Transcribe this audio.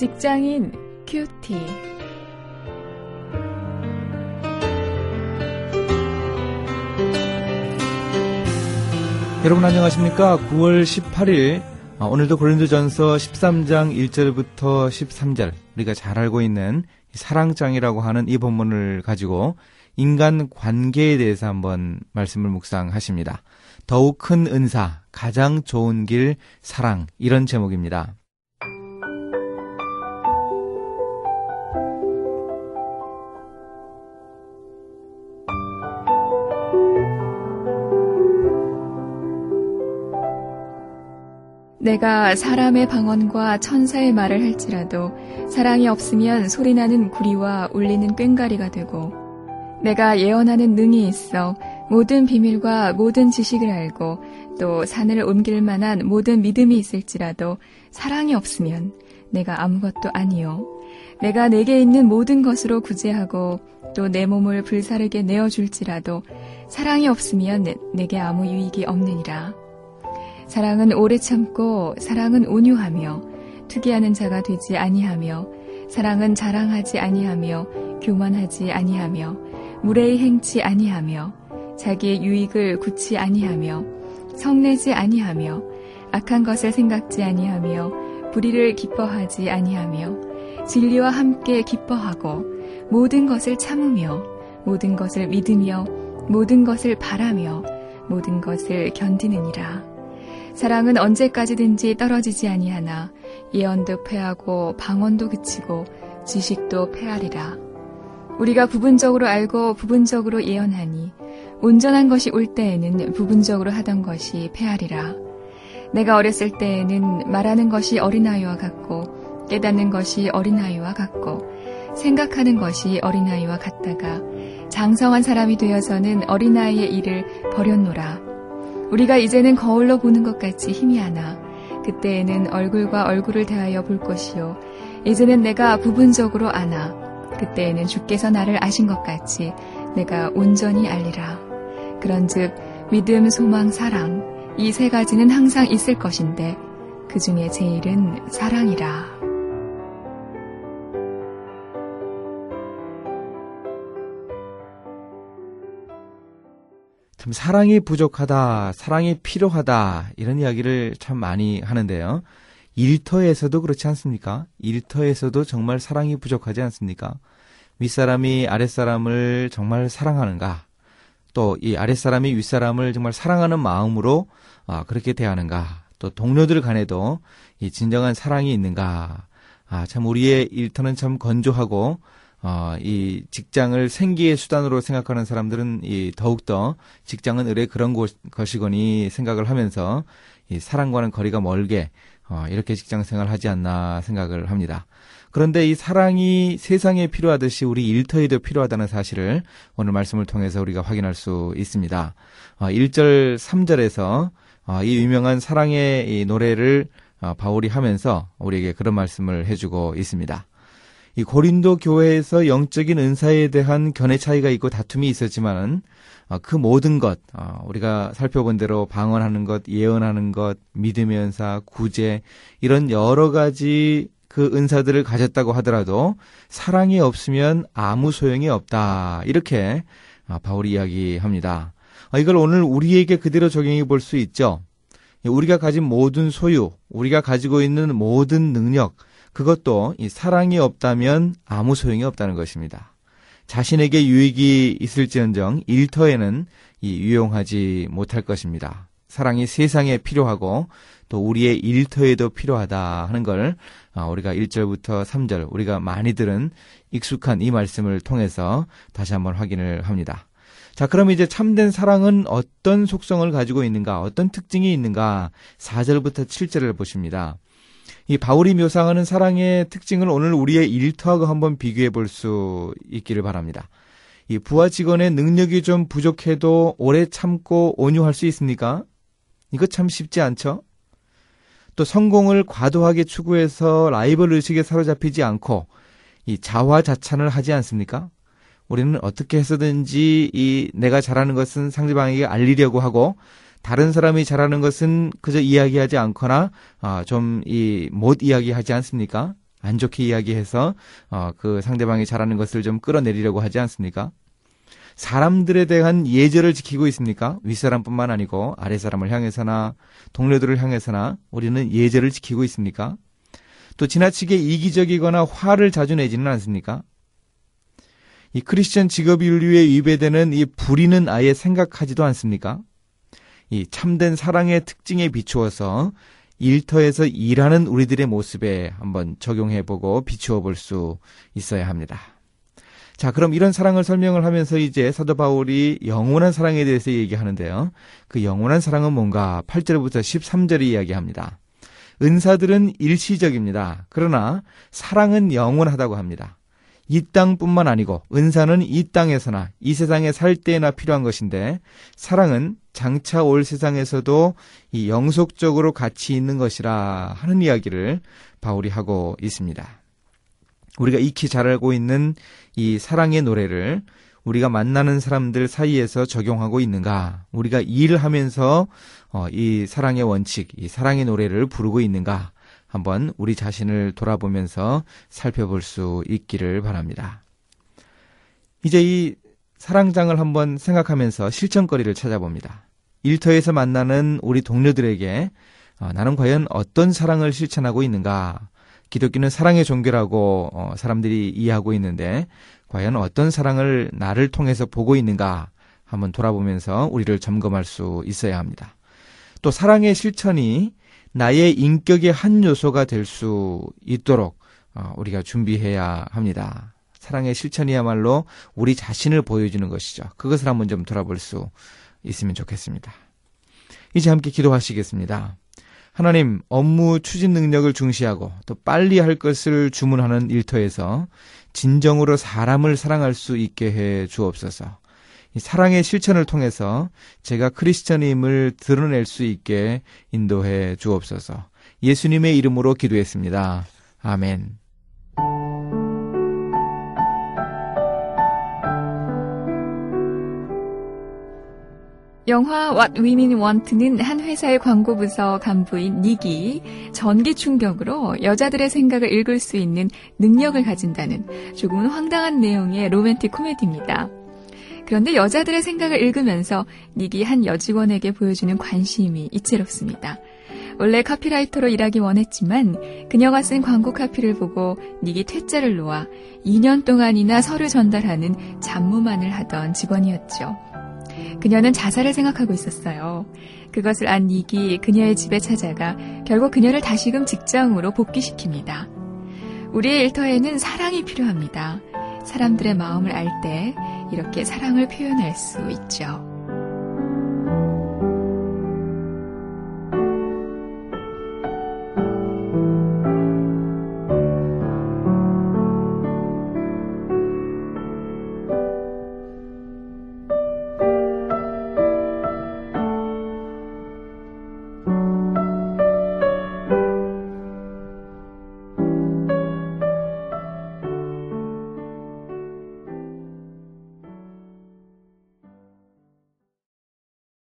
직장인 큐티. 여러분 안녕하십니까? 9월 18일 아, 오늘도 고린도전서 13장 1절부터 13절 우리가 잘 알고 있는 사랑장이라고 하는 이 본문을 가지고 인간 관계에 대해서 한번 말씀을 묵상하십니다. 더욱 큰 은사, 가장 좋은 길, 사랑 이런 제목입니다. 내가 사람의 방언과 천사의 말을 할지라도 사랑이 없으면 소리나는 구리와 울리는 꽹가리가 되고 내가 예언하는 능이 있어 모든 비밀과 모든 지식을 알고 또 산을 옮길 만한 모든 믿음이 있을지라도 사랑이 없으면 내가 아무것도 아니요 내가 내게 있는 모든 것으로 구제하고 또 내 몸을 불사르게 내어 줄지라도 사랑이 없으면 내게 아무 유익이 없느니라. 사랑은 오래 참고 사랑은 온유하며 투기하는 자가 되지 아니하며 사랑은 자랑하지 아니하며 교만하지 아니하며 무례히 행치 아니하며 자기의 유익을 굳지 아니하며 성내지 아니하며 악한 것을 생각지 아니하며 불의를 기뻐하지 아니하며 진리와 함께 기뻐하고 모든 것을 참으며 모든 것을 믿으며 모든 것을 바라며 모든 것을 견디느니라. 사랑은 언제까지든지 떨어지지 아니하나 예언도 패하고 방언도 그치고 지식도 패하리라. 우리가 부분적으로 알고 부분적으로 예언하니 온전한 것이 올 때에는 부분적으로 하던 것이 패하리라. 내가 어렸을 때에는 말하는 것이 어린아이와 같고 깨닫는 것이 어린아이와 같고 생각하는 것이 어린아이와 같다가 장성한 사람이 되어서는 어린아이의 일을 버렸노라. 우리가 이제는 거울로 보는 것 같이 희미하나 그때에는 얼굴과 얼굴을 대하여 볼 것이요. 이제는 내가 부분적으로 아나 그때에는 주께서 나를 아신 것 같이 내가 온전히 알리라. 그런즉 믿음 소망 사랑 이 세 가지는 항상 있을 것인데 그 중에 제일은 사랑이라. 참 사랑이 부족하다, 사랑이 필요하다 이런 이야기를 참 많이 하는데요. 일터에서도 그렇지 않습니까? 일터에서도 정말 사랑이 부족하지 않습니까? 윗사람이 아랫사람을 정말 사랑하는가? 또 이 아랫사람이 윗사람을 정말 사랑하는 마음으로 아, 그렇게 대하는가? 또 동료들 간에도 이 진정한 사랑이 있는가? 아, 참 우리의 일터는 참 건조하고 어, 이 직장을 생기의 수단으로 생각하는 사람들은 이 더욱더 직장은 의뢰 그런 곳, 것이거니 생각을 하면서 이 사랑과는 거리가 멀게 어, 이렇게 직장 생활을 하지 않나 생각을 합니다. 그런데 이 사랑이 세상에 필요하듯이 우리 일터에도 필요하다는 사실을 오늘 말씀을 통해서 우리가 확인할 수 있습니다. 어, 1절, 3절에서 어, 이 유명한 사랑의 이 노래를 어, 바울이 하면서 우리에게 그런 말씀을 해주고 있습니다. 이 고린도 교회에서 영적인 은사에 대한 견해 차이가 있고 다툼이 있었지만은 어, 그 모든 것 어, 우리가 살펴본 대로 방언하는 것, 예언하는 것, 믿음의 은사, 구제 이런 여러 가지 그 은사들을 가졌다고 하더라도 사랑이 없으면 아무 소용이 없다 이렇게 어, 바울이 이야기합니다. 이걸 오늘 우리에게 그대로 적용해 볼 수 있죠. 우리가 가진 모든 소유, 우리가 가지고 있는 모든 능력 그것도 이 사랑이 없다면 아무 소용이 없다는 것입니다. 자신에게 유익이 있을지언정 일터에는 이 유용하지 못할 것입니다. 사랑이 세상에 필요하고 또 우리의 일터에도 필요하다 하는 걸 아, 우리가 1절부터 3절 우리가 많이 들은 익숙한 이 말씀을 통해서 다시 한번 확인을 합니다. 자, 그럼 이제 참된 사랑은 어떤 속성을 가지고 있는가, 어떤 특징이 있는가, 4절부터 7절을 보십니다. 이 바울이 묘사하는 사랑의 특징을 오늘 우리의 일터하고 한번 비교해 볼 수 있기를 바랍니다. 이 부하 직원의 능력이 좀 부족해도 오래 참고 온유할 수 있습니까? 이거 참 쉽지 않죠? 또 성공을 과도하게 추구해서 라이벌 의식에 사로잡히지 않고 이 자화자찬을 하지 않습니까? 우리는 어떻게 해서든지 이 내가 잘하는 것은 상대방에게 알리려고 하고 다른 사람이 잘하는 것은 그저 이야기하지 않거나 아, 좀이 못 이야기하지 않습니까? 안 좋게 이야기해서 어, 그 상대방이 잘하는 것을 좀 끌어내리려고 하지 않습니까? 사람들에 대한 예절을 지키고 있습니까? 윗사람뿐만 아니고 아랫사람을 향해서나 동료들을 향해서나 우리는 예절을 지키고 있습니까? 또 지나치게 이기적이거나 화를 자주 내지는 않습니까? 이 크리스천 직업 윤리에 위배되는 이 불의는 아예 생각하지도 않습니까? 이 참된 사랑의 특징에 비추어서 일터에서 일하는 우리들의 모습에 한번 적용해보고 비추어 볼 수 있어야 합니다. 자, 그럼 이런 사랑을 설명을 하면서 이제 사도 바울이 영원한 사랑에 대해서 얘기하는데요. 그 영원한 사랑은 뭔가 8절부터 13절에 이야기합니다. 은사들은 일시적입니다. 그러나 사랑은 영원하다고 합니다. 이 땅뿐만 아니고 은사는 이 땅에서나 이 세상에 살 때나 필요한 것인데 사랑은 장차 올 세상에서도 이 영속적으로 가치 있는 것이라 하는 이야기를 바울이 하고 있습니다. 우리가 익히 잘 알고 있는 이 사랑의 노래를 우리가 만나는 사람들 사이에서 적용하고 있는가? 우리가 일을 하면서 어, 이 사랑의 원칙, 이 사랑의 노래를 부르고 있는가? 한번 우리 자신을 돌아보면서 살펴볼 수 있기를 바랍니다. 이제 이 사랑장을 한번 생각하면서 실천거리를 찾아봅니다. 일터에서 만나는 우리 동료들에게 어, 나는 과연 어떤 사랑을 실천하고 있는가? 기독교는 사랑의 종교라고 어, 사람들이 이해하고 있는데 과연 어떤 사랑을 나를 통해서 보고 있는가 한번 돌아보면서 우리를 점검할 수 있어야 합니다. 또 사랑의 실천이 나의 인격의 한 요소가 될 수 있도록 어, 우리가 준비해야 합니다. 사랑의 실천이야말로 우리 자신을 보여주는 것이죠. 그것을 한번 좀 돌아볼 수 있으면 좋겠습니다. 이제 함께 기도하시겠습니다. 하나님, 업무 추진 능력을 중시하고 또 빨리 할 것을 주문하는 일터에서 진정으로 사람을 사랑할 수 있게 해 주옵소서. 사랑의 실천을 통해서 제가 크리스천임을 드러낼 수 있게 인도해 주옵소서. 예수님의 이름으로 기도했습니다. 아멘. 영화 What Women Want는 한 회사의 광고 부서 간부인 닉이 전기 충격으로 여자들의 생각을 읽을 수 있는 능력을 가진다는 조금은 황당한 내용의 로맨틱 코미디입니다. 그런데 여자들의 생각을 읽으면서 닉이 한 여직원에게 보여주는 관심이 이채롭습니다. 원래 카피라이터로 일하기 원했지만 그녀가 쓴 광고 카피를 보고 닉이 퇴짜를 놓아 2년 동안이나 서류 전달하는 잡무만을 하던 직원이었죠. 그녀는 자살을 생각하고 있었어요. 그것을 안 닉이 그녀의 집에 찾아가 결국 그녀를 다시금 직장으로 복귀시킵니다. 우리의 일터에는 사랑이 필요합니다. 사람들의 마음을 알 때 이렇게 사랑을 표현할 수 있죠.